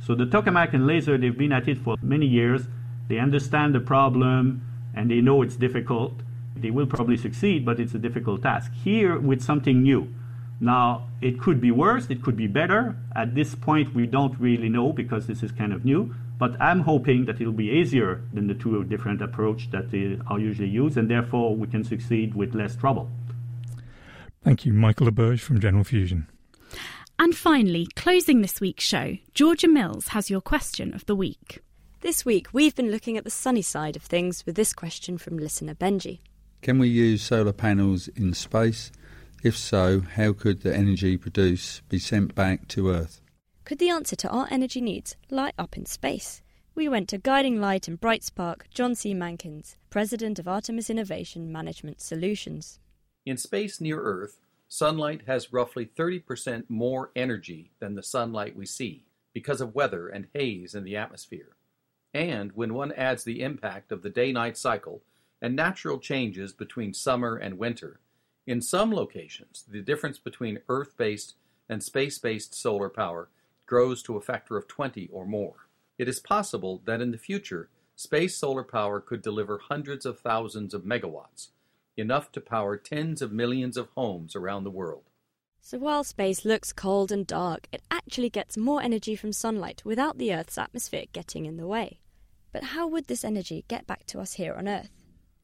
So the tokamak and laser, they've been at it for many years they understand the problem and they know it's difficult. They will probably succeed, but it's a difficult task. Here, with something new. Now, it could be worse, it could be better. At this point, we don't really know because this is kind of new. But I'm hoping that it'll be easier than the two different approach that they are usually used, and therefore we can succeed with less trouble. Thank you, Michael Laberge from General Fusion. And finally, closing this week's show, Georgia Mills has your question of the week. This week, we've been looking at the sunny side of things with this question from listener Benji. Can we use solar panels in space? If so, how could the energy produced be sent back to Earth? Could the answer to our energy needs lie up in space? We went to Guiding Light and Bright Spark John C. Mankins, President of Artemis Innovation Management Solutions. In space near Earth, sunlight has roughly 30% more energy than the sunlight we see because of weather and haze in the atmosphere and when one adds the impact of the day night cycle and natural changes between summer and winter, in some locations the difference between Earth based and space based solar power grows to a factor of 20 or more. It is possible that in the future, space solar power could deliver hundreds of thousands of megawatts, enough to power tens of millions of homes around the world. So while space looks cold and dark, it actually gets more energy from sunlight without the Earth's atmosphere getting in the way. But how would this energy get back to us here on Earth?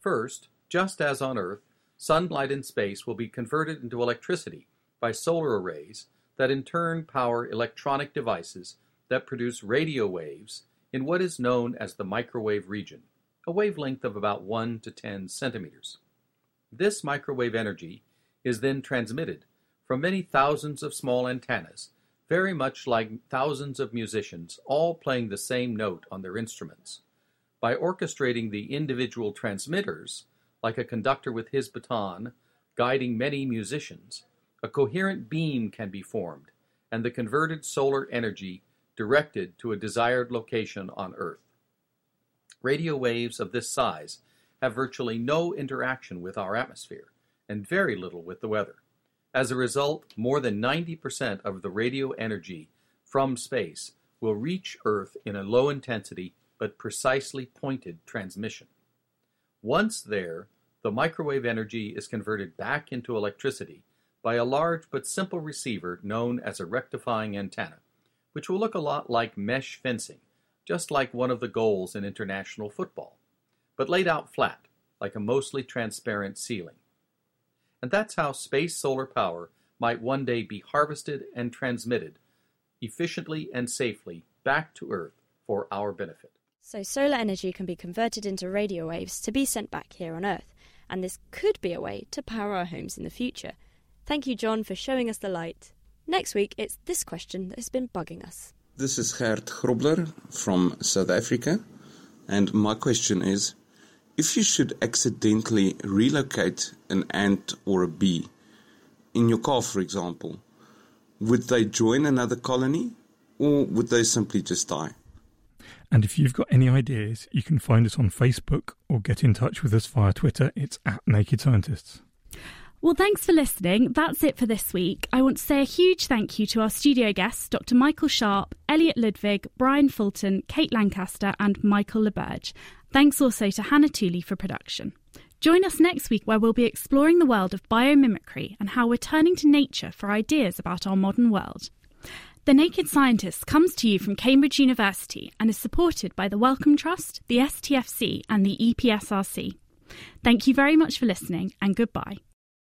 First, just as on Earth, sunlight in space will be converted into electricity by solar arrays that in turn power electronic devices that produce radio waves in what is known as the microwave region, a wavelength of about 1 to 10 centimeters. This microwave energy is then transmitted from many thousands of small antennas, very much like thousands of musicians all playing the same note on their instruments. By orchestrating the individual transmitters, like a conductor with his baton, guiding many musicians, a coherent beam can be formed, and the converted solar energy directed to a desired location on Earth. Radio waves of this size have virtually no interaction with our atmosphere and very little with the weather. As a result, more than 90% of the radio energy from space will reach Earth in a low intensity but precisely pointed transmission. Once there, the microwave energy is converted back into electricity by a large but simple receiver known as a rectifying antenna, which will look a lot like mesh fencing, just like one of the goals in international football, but laid out flat, like a mostly transparent ceiling. And that's how space solar power might one day be harvested and transmitted efficiently and safely back to Earth for our benefit. So, solar energy can be converted into radio waves to be sent back here on Earth, and this could be a way to power our homes in the future. Thank you, John, for showing us the light. Next week, it's this question that has been bugging us. This is Gert Grobler from South Africa, and my question is if you should accidentally relocate an ant or a bee in your car, for example, would they join another colony or would they simply just die? And if you've got any ideas, you can find us on Facebook or get in touch with us via Twitter. It's at Naked Scientists. Well, thanks for listening. That's it for this week. I want to say a huge thank you to our studio guests, Dr. Michael Sharpe, Elliot Ludvig, Brian Fulton, Kate Lancaster, and Michael Laberge. Thanks also to Hannah Tooley for production. Join us next week where we'll be exploring the world of biomimicry and how we're turning to nature for ideas about our modern world. The Naked Scientist comes to you from Cambridge University and is supported by the Wellcome Trust, the STFC, and the EPSRC. Thank you very much for listening, and goodbye.